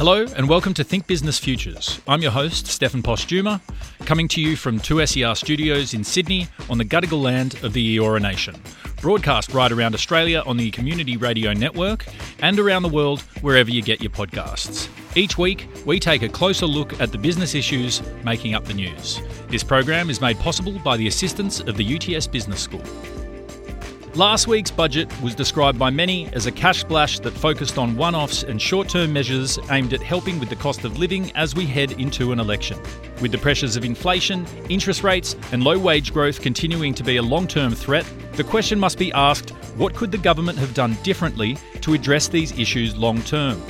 Hello and welcome to Think Business Futures. I'm your host, Stefan Postuma, coming to you from 2SER Studios in Sydney on the Gadigal land of the Eora Nation. Broadcast right around Australia on the Community Radio Network and around the world wherever you get your podcasts. Each week, we take a closer look at the business issues making up the news. This program is made possible by the assistance of the UTS Business School. Last week's budget was described by many as a cash splash that focused on one offs and short term measures aimed at helping with the cost of living as we head into an election. With the pressures of inflation, interest rates, and low wage growth continuing to be a long term threat, the question must be asked what could the government have done differently to address these issues long term?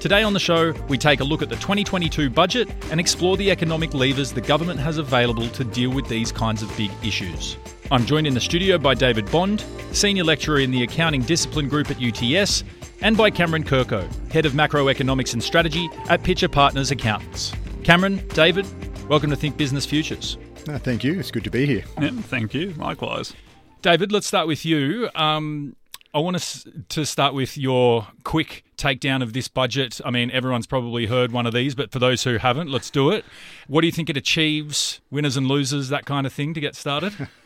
Today on the show, we take a look at the 2022 budget and explore the economic levers the government has available to deal with these kinds of big issues. I'm joined in the studio by David Bond, Senior Lecturer in the Accounting Discipline Group at UTS, and by Cameron Kirko, Head of Macroeconomics and Strategy at Pitcher Partners Accountants. Cameron, David, welcome to Think Business Futures. No, thank you. It's good to be here. Yeah, thank you. Likewise. David, let's start with you. Um, I want us to start with your quick takedown of this budget. I mean, everyone's probably heard one of these, but for those who haven't, let's do it. What do you think it achieves? Winners and losers, that kind of thing, to get started?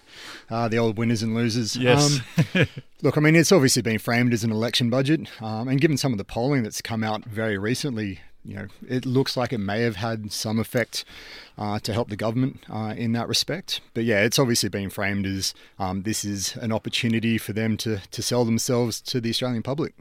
uh, the old winners and losers. Yes. Um, look, I mean, it's obviously been framed as an election budget, um, and given some of the polling that's come out very recently, you know, it looks like it may have had some effect uh, to help the government uh, in that respect. But yeah, it's obviously been framed as um, this is an opportunity for them to to sell themselves to the Australian public.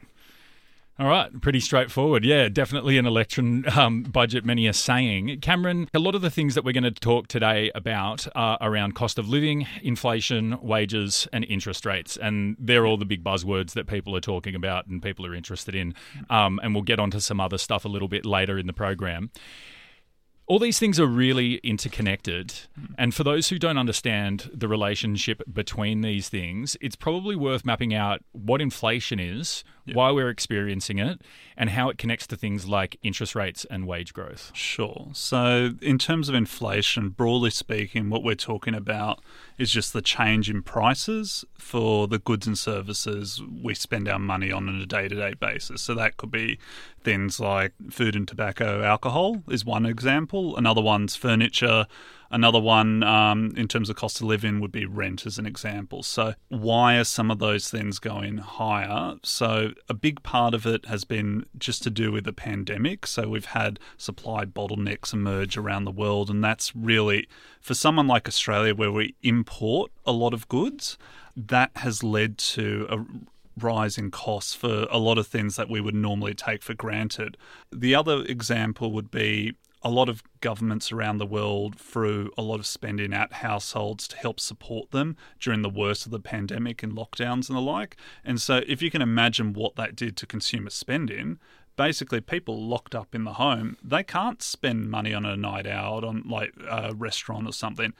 All right, pretty straightforward. Yeah, definitely an election um, budget, many are saying. Cameron, a lot of the things that we're going to talk today about are around cost of living, inflation, wages, and interest rates. And they're all the big buzzwords that people are talking about and people are interested in. Um, and we'll get onto some other stuff a little bit later in the program all these things are really interconnected. And for those who don't understand the relationship between these things, it's probably worth mapping out what inflation is, why we're experiencing it, and how it connects to things like interest rates and wage growth. Sure. So, in terms of inflation, broadly speaking, what we're talking about is just the change in prices for the goods and services we spend our money on on a day to day basis. So, that could be things like food and tobacco, alcohol is one example. Another one's furniture. Another one, um, in terms of cost of living, would be rent as an example. So, why are some of those things going higher? So, a big part of it has been just to do with the pandemic. So, we've had supply bottlenecks emerge around the world, and that's really for someone like Australia, where we import a lot of goods, that has led to a rise in costs for a lot of things that we would normally take for granted. The other example would be a lot of governments around the world threw a lot of spending at households to help support them during the worst of the pandemic and lockdowns and the like. And so, if you can imagine what that did to consumer spending, basically people locked up in the home, they can't spend money on a night out on like a restaurant or something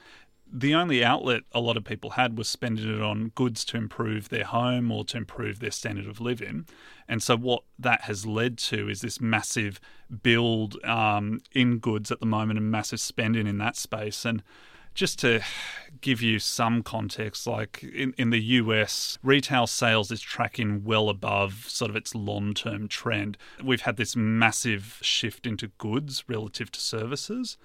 the only outlet a lot of people had was spending it on goods to improve their home or to improve their standard of living. And so, what that has led to is this massive build um, in goods at the moment and massive spending in that space. And just to give you some context, like in, in the US, retail sales is tracking well above sort of its long term trend. We've had this massive shift into goods relative to services.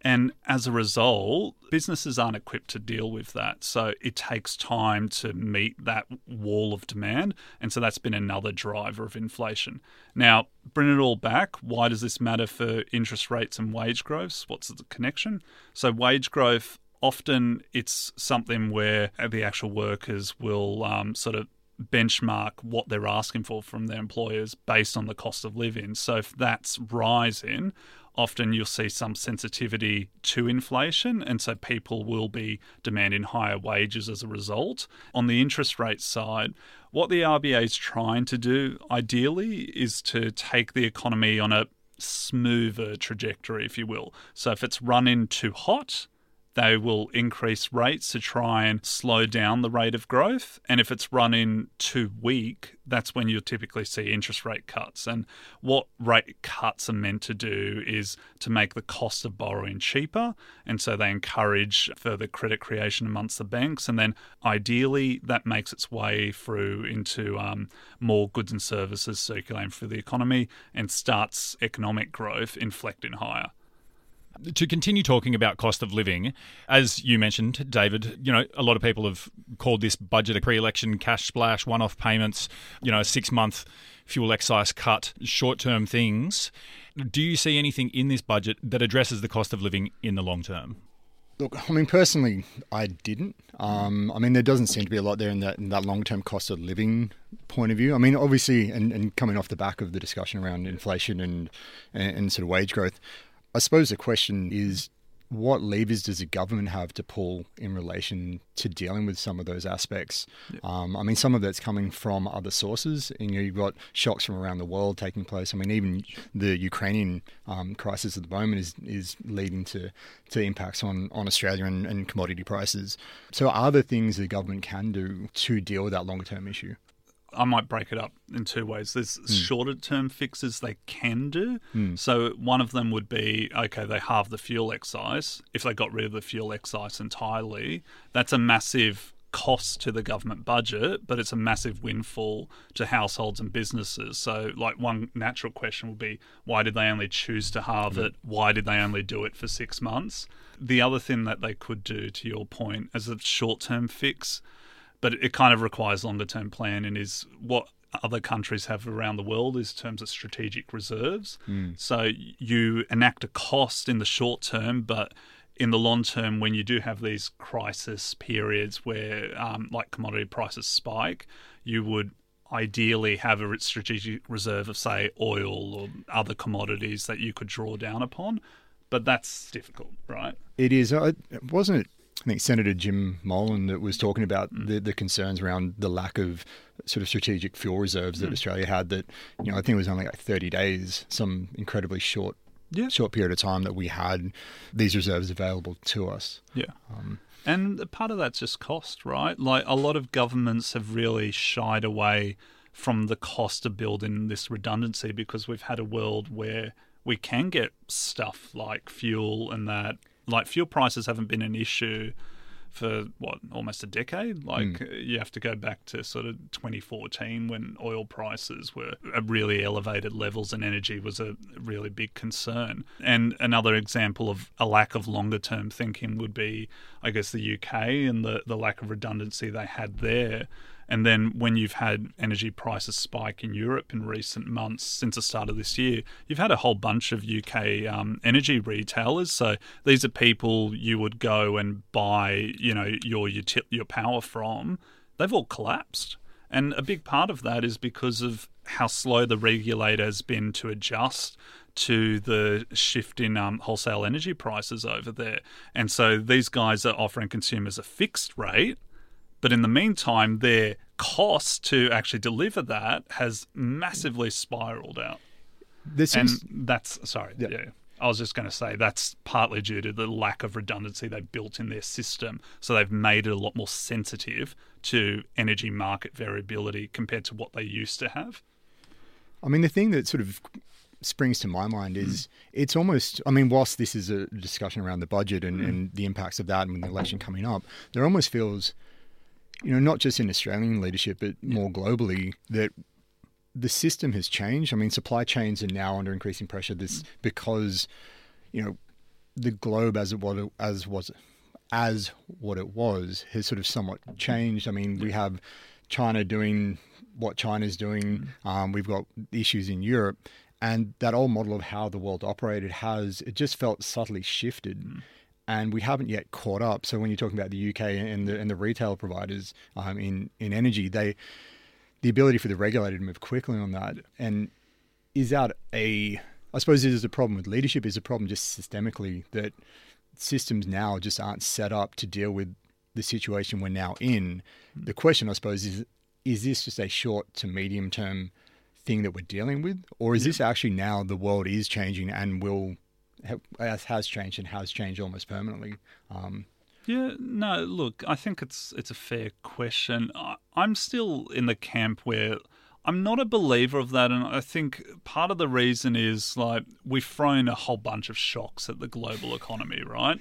And as a result, businesses aren't equipped to deal with that. So it takes time to meet that wall of demand. And so that's been another driver of inflation. Now, bring it all back. Why does this matter for interest rates and wage growth? What's the connection? So, wage growth often it's something where the actual workers will um, sort of benchmark what they're asking for from their employers based on the cost of living. So if that's rising, often you'll see some sensitivity to inflation, and so people will be demanding higher wages as a result. On the interest rate side, what the RBA is trying to do ideally is to take the economy on a smoother trajectory, if you will. So if it's running too hot, they will increase rates to try and slow down the rate of growth. And if it's running too weak, that's when you'll typically see interest rate cuts. And what rate cuts are meant to do is to make the cost of borrowing cheaper. And so they encourage further credit creation amongst the banks. And then ideally, that makes its way through into um, more goods and services circulating through the economy and starts economic growth inflecting higher to continue talking about cost of living, as you mentioned, David, you know, a lot of people have called this budget a pre-election cash splash, one-off payments, you know, six-month fuel excise cut, short-term things. Do you see anything in this budget that addresses the cost of living in the long term? Look, I mean, personally, I didn't. Um, I mean, there doesn't seem to be a lot there in that in that long term cost of living point of view. I mean, obviously, and, and coming off the back of the discussion around inflation and, and, and sort of wage growth, I suppose the question is what levers does the government have to pull in relation to dealing with some of those aspects? Yeah. Um, I mean, some of that's coming from other sources. And, you know, you've got shocks from around the world taking place. I mean, even the Ukrainian um, crisis at the moment is is leading to, to impacts on, on Australia and, and commodity prices. So, are there things the government can do to deal with that longer term issue? I might break it up in two ways. There's mm. shorter term fixes they can do. Mm. So one of them would be okay, they halve the fuel excise. If they got rid of the fuel excise entirely, that's a massive cost to the government budget, but it's a massive windfall to households and businesses. So, like, one natural question would be why did they only choose to halve mm. it? Why did they only do it for six months? The other thing that they could do, to your point, as a short term fix, but it kind of requires longer term plan and is what other countries have around the world is terms of strategic reserves. Mm. So you enact a cost in the short term, but in the long term, when you do have these crisis periods where, um, like commodity prices spike, you would ideally have a strategic reserve of, say, oil or other commodities that you could draw down upon. But that's difficult, right? It is. Uh, wasn't it I think Senator Jim Molan that was talking about mm. the, the concerns around the lack of sort of strategic fuel reserves that mm. Australia had. That you know, I think it was only like 30 days, some incredibly short yeah. short period of time that we had these reserves available to us. Yeah. Um, and part of that's just cost, right? Like a lot of governments have really shied away from the cost of building this redundancy because we've had a world where we can get stuff like fuel and that like fuel prices haven't been an issue for what almost a decade. Like mm. you have to go back to sort of 2014 when oil prices were at really elevated levels and energy was a really big concern. And another example of a lack of longer term thinking would be, I guess, the UK and the the lack of redundancy they had there. And then when you've had energy prices spike in Europe in recent months since the start of this year, you've had a whole bunch of UK um, energy retailers. So these are people you would go and buy, you know, your your power from. They've all collapsed. And a big part of that is because of how slow the regulator has been to adjust to the shift in um, wholesale energy prices over there. And so these guys are offering consumers a fixed rate but in the meantime, their cost to actually deliver that has massively spiraled out. This and is that's sorry, yeah. yeah. I was just going to say that's partly due to the lack of redundancy they built in their system. So they've made it a lot more sensitive to energy market variability compared to what they used to have. I mean, the thing that sort of springs to my mind is mm. it's almost i mean whilst this is a discussion around the budget and, mm. and the impacts of that and the election coming up there almost feels you know, not just in Australian leadership, but more globally, that the system has changed. I mean, supply chains are now under increasing pressure. This mm. because, you know, the globe as it was as was as what it was has sort of somewhat changed. I mean, we have China doing what China's doing. Mm. Um, we've got issues in Europe, and that old model of how the world operated has it just felt subtly shifted. Mm. And we haven't yet caught up. So when you're talking about the UK and the and the retail providers um, in in energy, they the ability for the regulator to move quickly on that and is that a I suppose it is a problem with leadership is a problem just systemically that systems now just aren't set up to deal with the situation we're now in. The question I suppose is is this just a short to medium term thing that we're dealing with or is yeah. this actually now the world is changing and will has changed and has changed almost permanently. Um, yeah, no, look, I think it's it's a fair question. I, I'm still in the camp where I'm not a believer of that, and I think part of the reason is like we've thrown a whole bunch of shocks at the global economy, right?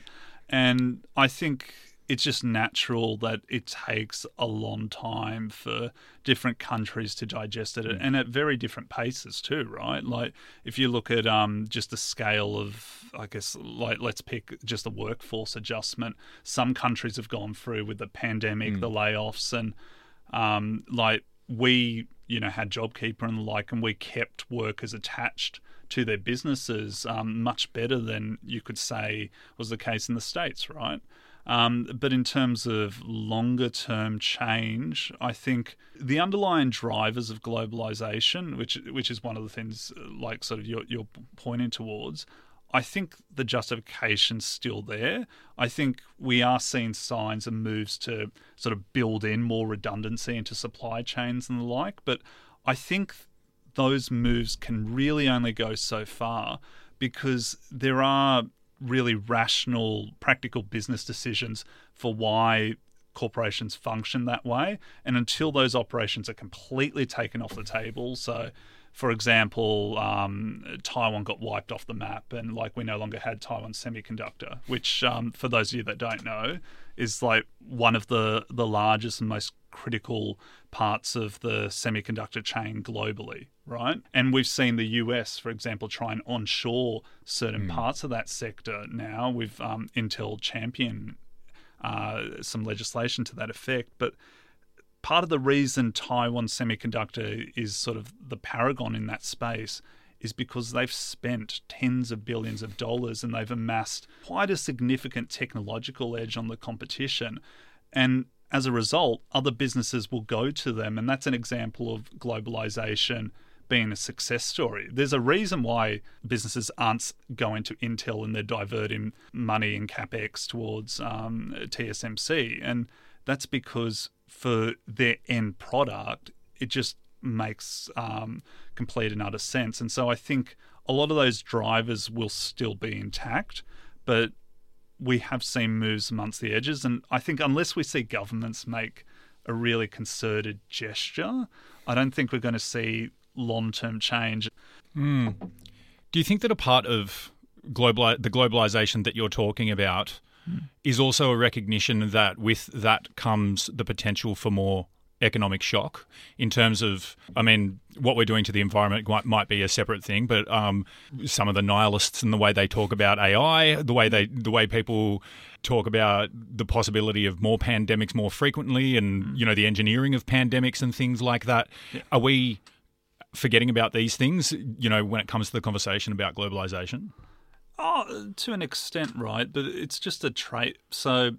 And I think it's just natural that it takes a long time for different countries to digest it mm. and at very different paces too right like if you look at um, just the scale of i guess like let's pick just the workforce adjustment some countries have gone through with the pandemic mm. the layoffs and um, like we you know had jobkeeper and the like and we kept workers attached to their businesses um, much better than you could say was the case in the states right um, but in terms of longer term change, I think the underlying drivers of globalization, which which is one of the things uh, like sort of you're, you're pointing towards, I think the justification's still there. I think we are seeing signs and moves to sort of build in more redundancy into supply chains and the like. But I think those moves can really only go so far because there are really rational, practical business decisions for why corporations function that way. And until those operations are completely taken off the table, so for example, um, Taiwan got wiped off the map, and like we no longer had Taiwan Semiconductor, which, um, for those of you that don't know, is like one of the the largest and most critical parts of the semiconductor chain globally, right? And we've seen the US, for example, try and onshore certain mm. parts of that sector now with um, Intel champion uh, some legislation to that effect. But part of the reason Taiwan Semiconductor is sort of the paragon in that space is because they've spent tens of billions of dollars and they've amassed quite a significant technological edge on the competition. And as a result, other businesses will go to them. And that's an example of globalization being a success story. There's a reason why businesses aren't going to Intel and they're diverting money and capex towards um, TSMC. And that's because for their end product, it just makes um, complete and utter sense. And so I think a lot of those drivers will still be intact, but we have seen moves amongst the edges. And I think unless we see governments make a really concerted gesture, I don't think we're going to see long term change. Mm. Do you think that a part of global the globalization that you're talking about mm. is also a recognition that with that comes the potential for more economic shock in terms of, I mean, what we're doing to the environment might, might be a separate thing, but um, some of the nihilists and the way they talk about AI, the way they, the way people talk about the possibility of more pandemics more frequently, and you know the engineering of pandemics and things like that. Yeah. Are we forgetting about these things? You know, when it comes to the conversation about globalization. Oh, to an extent, right? But it's just a trait. So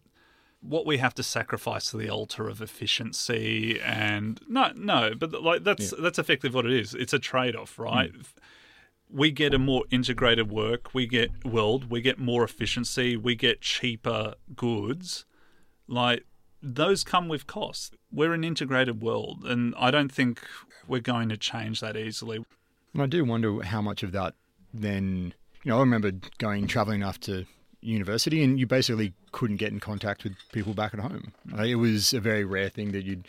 what we have to sacrifice to the altar of efficiency and no no but like that's yeah. that's effectively what it is it's a trade-off right mm. we get a more integrated work we get world we get more efficiency we get cheaper goods like those come with costs we're an integrated world and i don't think we're going to change that easily and i do wonder how much of that then you know i remember going traveling to university, and you basically couldn't get in contact with people back at home. It was a very rare thing that you'd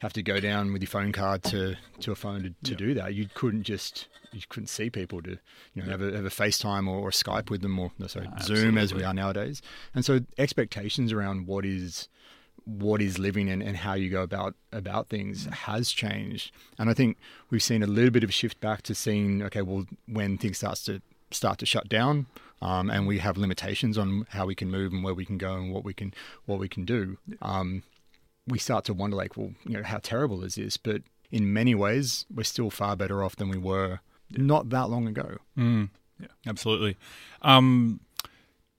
have to go down with your phone card to, to a phone to, to yeah. do that. You couldn't just you couldn't see people to you know yeah. have, a, have a FaceTime or, or Skype with them or no, sorry no, Zoom as we are nowadays. And so expectations around what is what is living and, and how you go about about things has changed. And I think we've seen a little bit of a shift back to seeing okay, well when things starts to start to shut down, um, and we have limitations on how we can move and where we can go and what we can what we can do. Um, we start to wonder, like, well, you know, how terrible is this? But in many ways, we're still far better off than we were not that long ago. Mm. Yeah, absolutely. Um,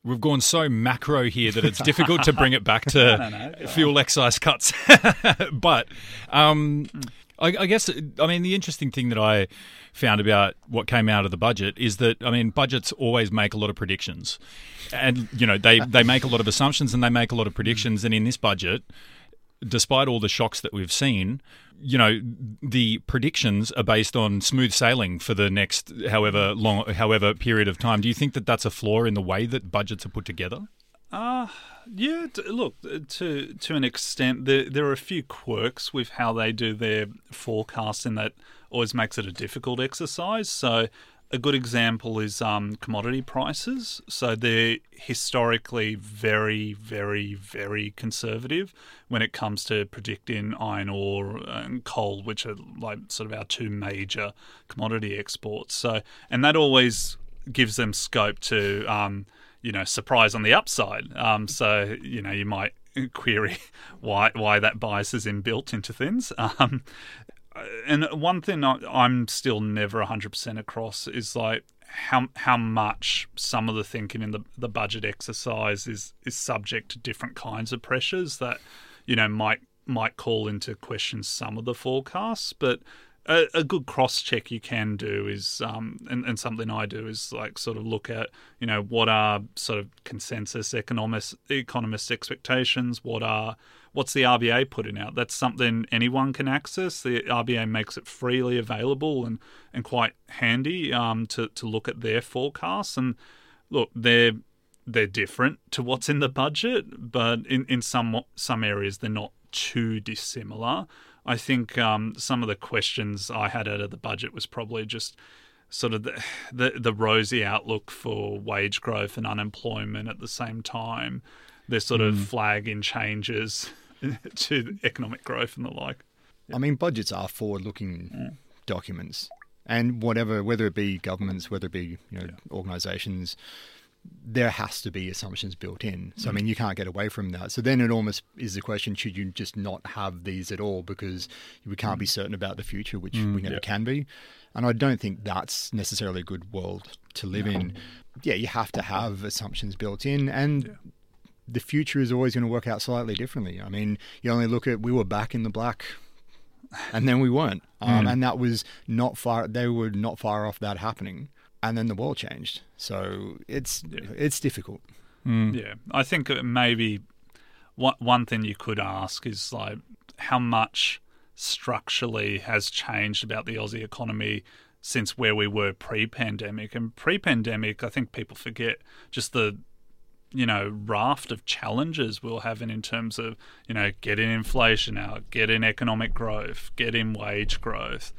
we've gone so macro here that it's difficult to bring it back to fuel excise cuts. but um. I, I, guess, I mean, the interesting thing that I found about what came out of the budget is that, I mean, budgets always make a lot of predictions. And, you know, they, they make a lot of assumptions and they make a lot of predictions. And in this budget, despite all the shocks that we've seen, you know, the predictions are based on smooth sailing for the next however long, however period of time. Do you think that that's a flaw in the way that budgets are put together? Uh, yeah, look, to to an extent, there, there are a few quirks with how they do their forecasting that always makes it a difficult exercise. So, a good example is um, commodity prices. So, they're historically very, very, very conservative when it comes to predicting iron ore and coal, which are like sort of our two major commodity exports. So, and that always gives them scope to. Um, you know surprise on the upside. Um, so you know you might query why why that bias is inbuilt into things. Um, and one thing I'm still never 100% across is like how how much some of the thinking in the the budget exercise is is subject to different kinds of pressures that you know might might call into question some of the forecasts, but a, a good cross check you can do is, um, and, and something I do is like sort of look at, you know, what are sort of consensus economist economist expectations? What are what's the RBA putting out? That's something anyone can access. The RBA makes it freely available and, and quite handy um, to to look at their forecasts. And look, they're they're different to what's in the budget, but in, in some some areas they're not too dissimilar. I think um, some of the questions I had out of the budget was probably just sort of the, the, the rosy outlook for wage growth and unemployment at the same time. They're sort mm. of hmm. flagging changes to economic growth and the like. I mean, budgets are forward-looking documents, and whatever, whether it be governments, whether it be you know yeah. organisations, there has to be assumptions built in. So, I mm. mean, you can't get away from that. So, then it almost is the question should you just not have these at all because we can't be mm. certain about the future, which mm, we never yeah. can be. And I don't think that's necessarily a good world to live no. in. Yeah, you have to have assumptions built in. And yeah. the future is always going to work out slightly differently. I mean, you only look at we were back in the black and then we weren't. Um, mm. And that was not far, they were not far off that happening and then the world changed. So it's yeah. it's difficult. Mm. Yeah, I think maybe one one thing you could ask is like how much structurally has changed about the Aussie economy since where we were pre-pandemic. And pre-pandemic, I think people forget just the you know raft of challenges we we're having in terms of you know getting inflation out, getting economic growth, getting wage growth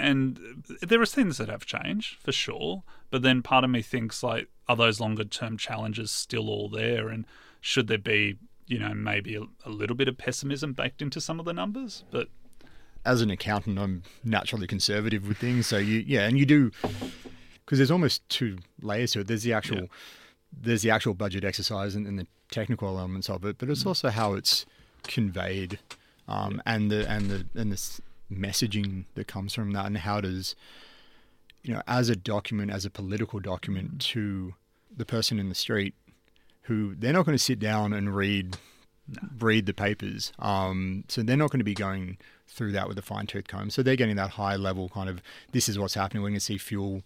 and there are things that have changed for sure but then part of me thinks like are those longer term challenges still all there and should there be you know maybe a, a, little bit of pessimism baked into some of the numbers but as an accountant i'm naturally conservative with things so you yeah and you do because there's almost two layers to it there's the actual yeah. there's the actual budget exercise and, and, the technical elements of it but it's mm. also how it's conveyed um, and the and the and the messaging that comes from that and how does you know as a document as a political document to the person in the street who they're not going to sit down and read no. read the papers um, so they're not going to be going through that with a fine-tooth comb. So they're getting that high level kind of this is what's happening we're going to see fuel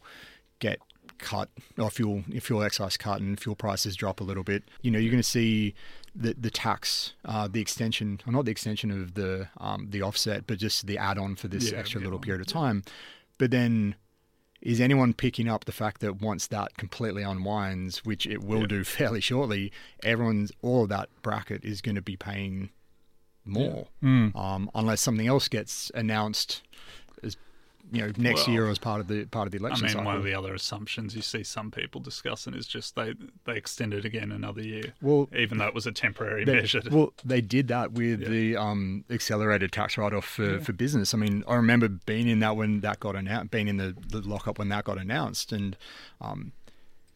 get cut or fuel fuel excise cut and fuel prices drop a little bit. You know you're going to see the the tax, uh, the extension, or not the extension of the um, the offset, but just the add on for this yeah, extra little period of time. But then, is anyone picking up the fact that once that completely unwinds, which it will yeah. do fairly shortly, everyone's all of that bracket is going to be paying more, yeah. mm. um, unless something else gets announced you know next well, year as part of the part of the election. I mean, cycle. one of the other assumptions you see some people discussing is just they they extend it again another year. Well, even though it was a temporary they, measure. Well, they did that with yeah. the um, accelerated tax write off for, yeah. for business. I mean, I remember being in that when that got announced, being in the, the lockup when that got announced, and um,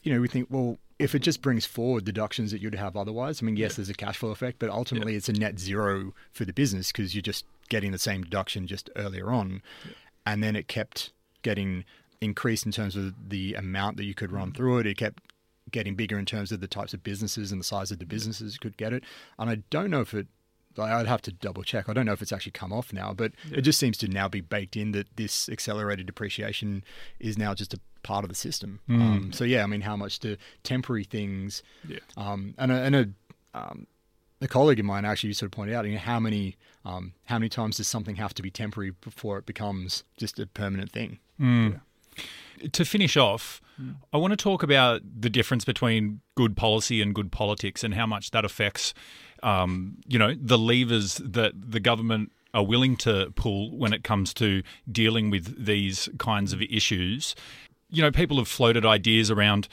you know we think well if it just brings forward deductions that you'd have otherwise, I mean, yes, yeah. there's a cash flow effect, but ultimately yeah. it's a net zero for the business because you're just getting the same deduction just earlier on. Yeah and then it kept getting increased in terms of the amount that you could run through it. It kept getting bigger in terms of the types of businesses and the size of the businesses could get it. And I don't know if it. I'd have to double check. I don't know if it's actually come off now, but yeah. it just seems to now be baked in that this accelerated depreciation is now just a part of the system. Mm. Um, so yeah, I mean, how much do temporary things, yeah. um, and a, and a um, a colleague of mine actually sort of pointed out, you know, how many um, how many times does something have to be temporary before it becomes just a permanent thing? Mm. Yeah. To finish off, mm. I want to talk about the difference between good policy and good politics and how much that affects, um, you know, the levers that the government are willing to pull when it comes to dealing with these kinds of issues. You know, people have floated ideas around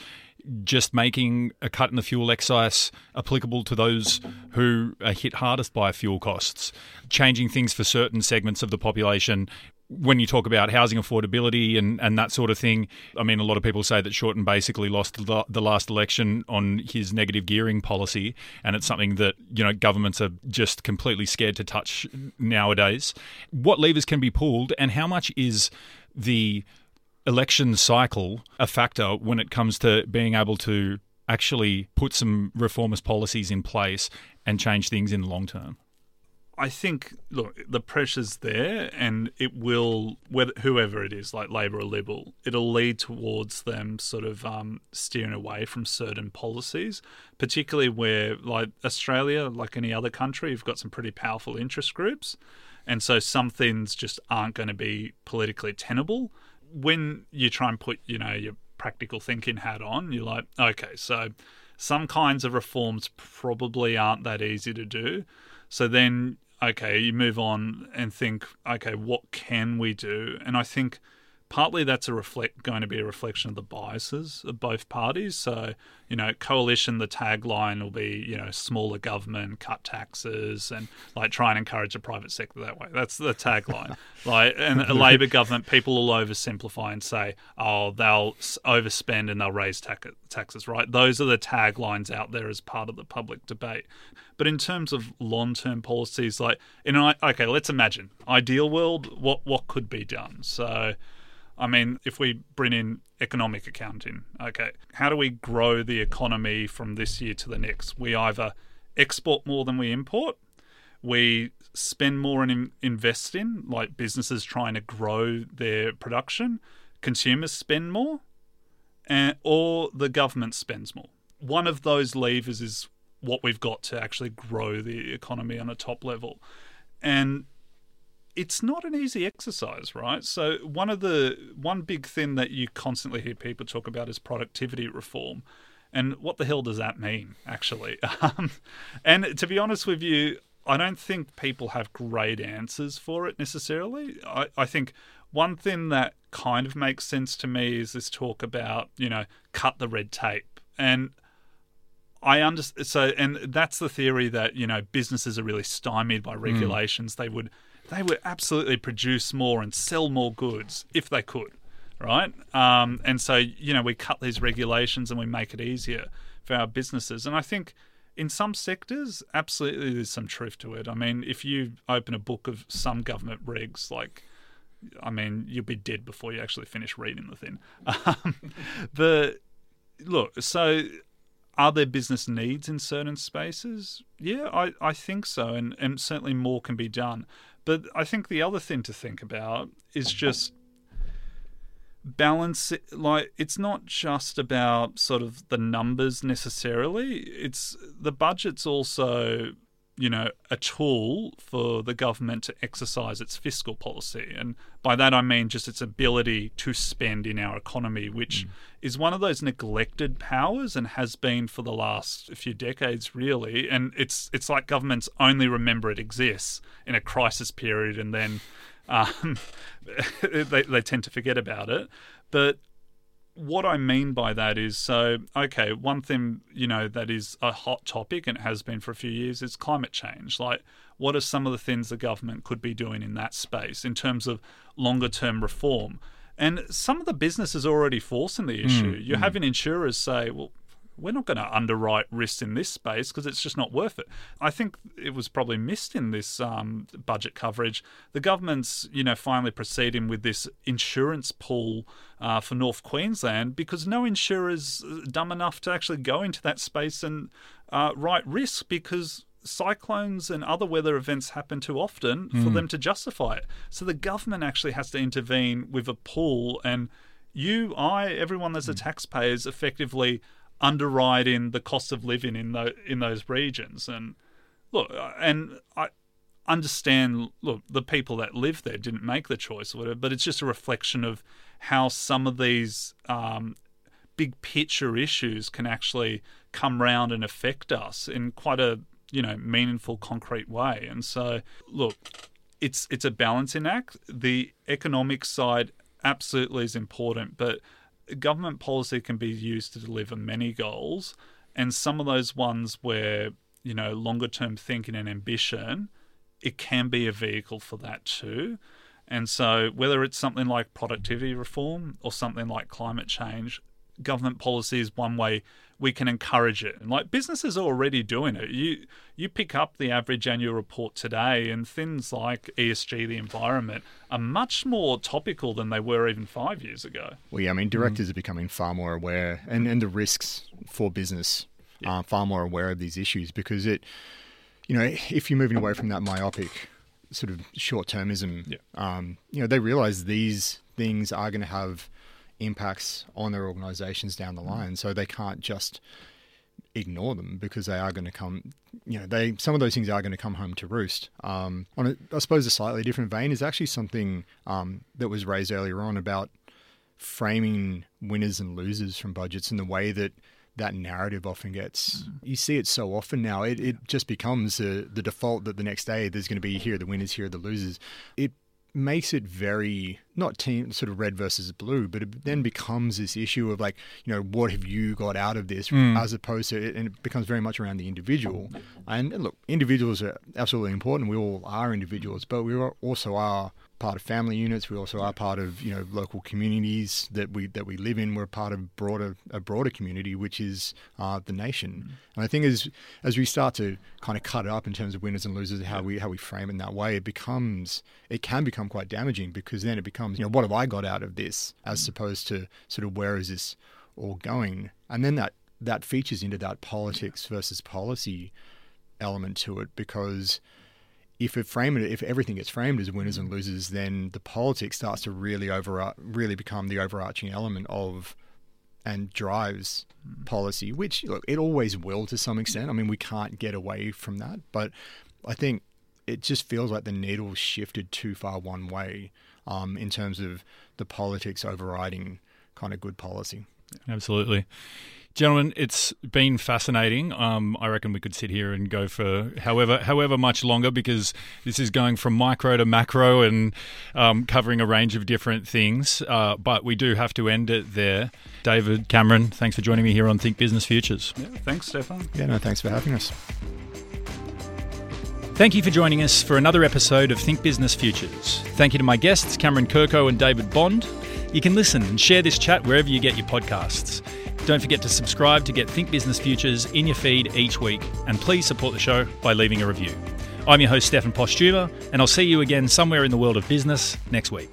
just making a cut in the fuel excise applicable to those who are hit hardest by fuel costs, changing things for certain segments of the population. When you talk about housing affordability and, and that sort of thing, I mean, a lot of people say that Shorten basically lost the, the last election on his negative gearing policy, and it's something that you know governments are just completely scared to touch nowadays. What levers can be pulled, and how much is the election cycle a factor when it comes to being able to actually put some reformist policies in place and change things in the long term? I think, look, the pressure's there, and it will, whether whoever it is, like Labor or Liberal, it'll lead towards them sort of um, steering away from certain policies, particularly where, like Australia, like any other country, you've got some pretty powerful interest groups, and so some things just aren't going to be politically tenable when you try and put, you know, your practical thinking hat on, you're like, okay, so some kinds of reforms probably aren't that easy to do. So then, okay, you move on and think, okay, what can we do? And I think partly that's a reflect going to be a reflection of the biases of both parties. So, you know, coalition, the tagline will be, you know, smaller government, cut taxes, and like try and encourage the private sector that way. That's the tagline. like, and a Labor government, people will oversimplify and say, oh, they'll overspend and they'll raise tax- taxes, right? Those are the taglines out there as part of the public debate. But in terms of long-term policies, like, you know, okay, let's imagine ideal world, what what could be done? So I mean, if we bring in economic accounting, okay, how do we grow the economy from this year to the next? We either export more than we import, we spend more and invest in, like businesses trying to grow their production, consumers spend more, and, or the government spends more. One of those levers is what we've got to actually grow the economy on a top level. And it's not an easy exercise, right? So one of the one big thing that you constantly hear people talk about is productivity reform. And what the hell does that mean, actually? Um, and to be honest with you, I don't think people have great answers for it necessarily. I, I think one thing that kind of makes sense to me is this talk about, you know, cut the red tape. And I understand. So, and that's the theory that you know businesses are really stymied by hmm. regulations. Mm. They would they would absolutely produce more and sell more goods if they could, right? Um, and so, you know, we cut these regulations and we make it easier for our businesses. And I think in some sectors, absolutely there's some truth to it. I mean, if you open a book of some government regs, like, I mean, you'll be dead before you actually finish reading the thing. Um, but look, so are there business needs in certain spaces? Yeah, I, I think so, and, and certainly more can be done. But I think the other thing to think about is just balance like it's not just about sort of the numbers necessarily it's the budget's also you know, a tool for the government to exercise its fiscal policy. And by that I mean just its ability to spend in our economy, which mm. is one of those neglected powers and has been for the last few decades really. And it's it's like governments only remember it exists in a crisis period and then um, they, they tend to forget about it. But what I mean by that is so, okay, one thing, you know, that is a hot topic and it has been for a few years is climate change. Like, what are some of the things the government could be doing in that space in terms of longer term reform? And some of the businesses already forcing the issue. Mm, You're mm. having insurers say, well, we're not going to underwrite risks in this space because it's just not worth it. I think it was probably missed in this um, budget coverage. The government's, you know, finally proceeding with this insurance pool uh, for North Queensland because no insurer is uh, dumb enough to actually go into that space and uh, write risk because cyclones and other weather events happen too often for mm. them to justify it. So the government actually has to intervene with a pool and you, I, everyone that's a hmm. taxpayer is effectively underwriting the cost of living in the, in those regions and look, uh, and I understand. Look, the people that live there didn't make the choice or whatever, but it's just a reflection of how some of these um, big picture issues can actually come round and affect us in quite a you know meaningful, concrete way. And so, look, it's it's a balancing act. The economic side absolutely is important, but government policy can be used to deliver many goals, and some of those ones where you know longer term thinking and ambition, it can be a vehicle for that too. And so, whether it's something like productivity reform or something like climate change, government policy is one way we can encourage it. And like businesses are already doing it. You you pick up the average annual report today and things like ESG, the environment, are much more topical than they were even five years ago. Well, yeah, I mean, directors mm. are becoming far more aware and, and the risks for business yeah. are far more aware of these issues because it, you know, if you're moving away from that myopic sort of short termism, yeah. um, you know, they realize these things are going to have impacts on their organizations down the mm. line. So they can't just ignore them because they are going to come, you know, they some of those things are going to come home to roost. Um, on a, I suppose a slightly different vein is actually something um, that was raised earlier on about framing winners and losers from budgets and the way that that narrative often gets mm. you see it so often now it, it just becomes the default that the next day there's going to be here the winners here the losers it makes it very not team sort of red versus blue, but it then becomes this issue of like, you know, what have you got out of this, mm. as opposed to, and it becomes very much around the individual. And, and look, individuals are absolutely important. We all are individuals, but we also are part of family units. We also are part of you know local communities that we that we live in. We're part of broader a broader community, which is uh, the nation. Mm. And I think as as we start to kind of cut it up in terms of winners and losers, how we how we frame it in that way, it becomes it can become quite damaging because then it becomes you know what have I got out of this as mm. opposed to sort of where is this all going, and then that that features into that politics versus policy element to it because if it frame it, if everything gets framed as winners and losers, then the politics starts to really over really become the overarching element of and drives policy, which look it always will to some extent. I mean, we can't get away from that, but I think it just feels like the needle shifted too far one way um, in terms of the politics overriding kind of good policy. Absolutely. Gentlemen, it's been fascinating. Um, I reckon we could sit here and go for however however much longer because this is going from micro to macro and um, covering a range of different things. Uh, but we do have to end it there. David Cameron, thanks for joining me here on Think Business Futures. Yeah, thanks, Stefan. Yeah, no, thanks for having us. Thank you for joining us for another episode of Think Business Futures. Thank you to my guests, Cameron Kirko and David Bond. You can listen and share this chat wherever you get your podcasts. Don't forget to subscribe to get Think Business Futures in your feed each week, and please support the show by leaving a review. I'm your host, Stefan Postuma, and I'll see you again somewhere in the world of business next week.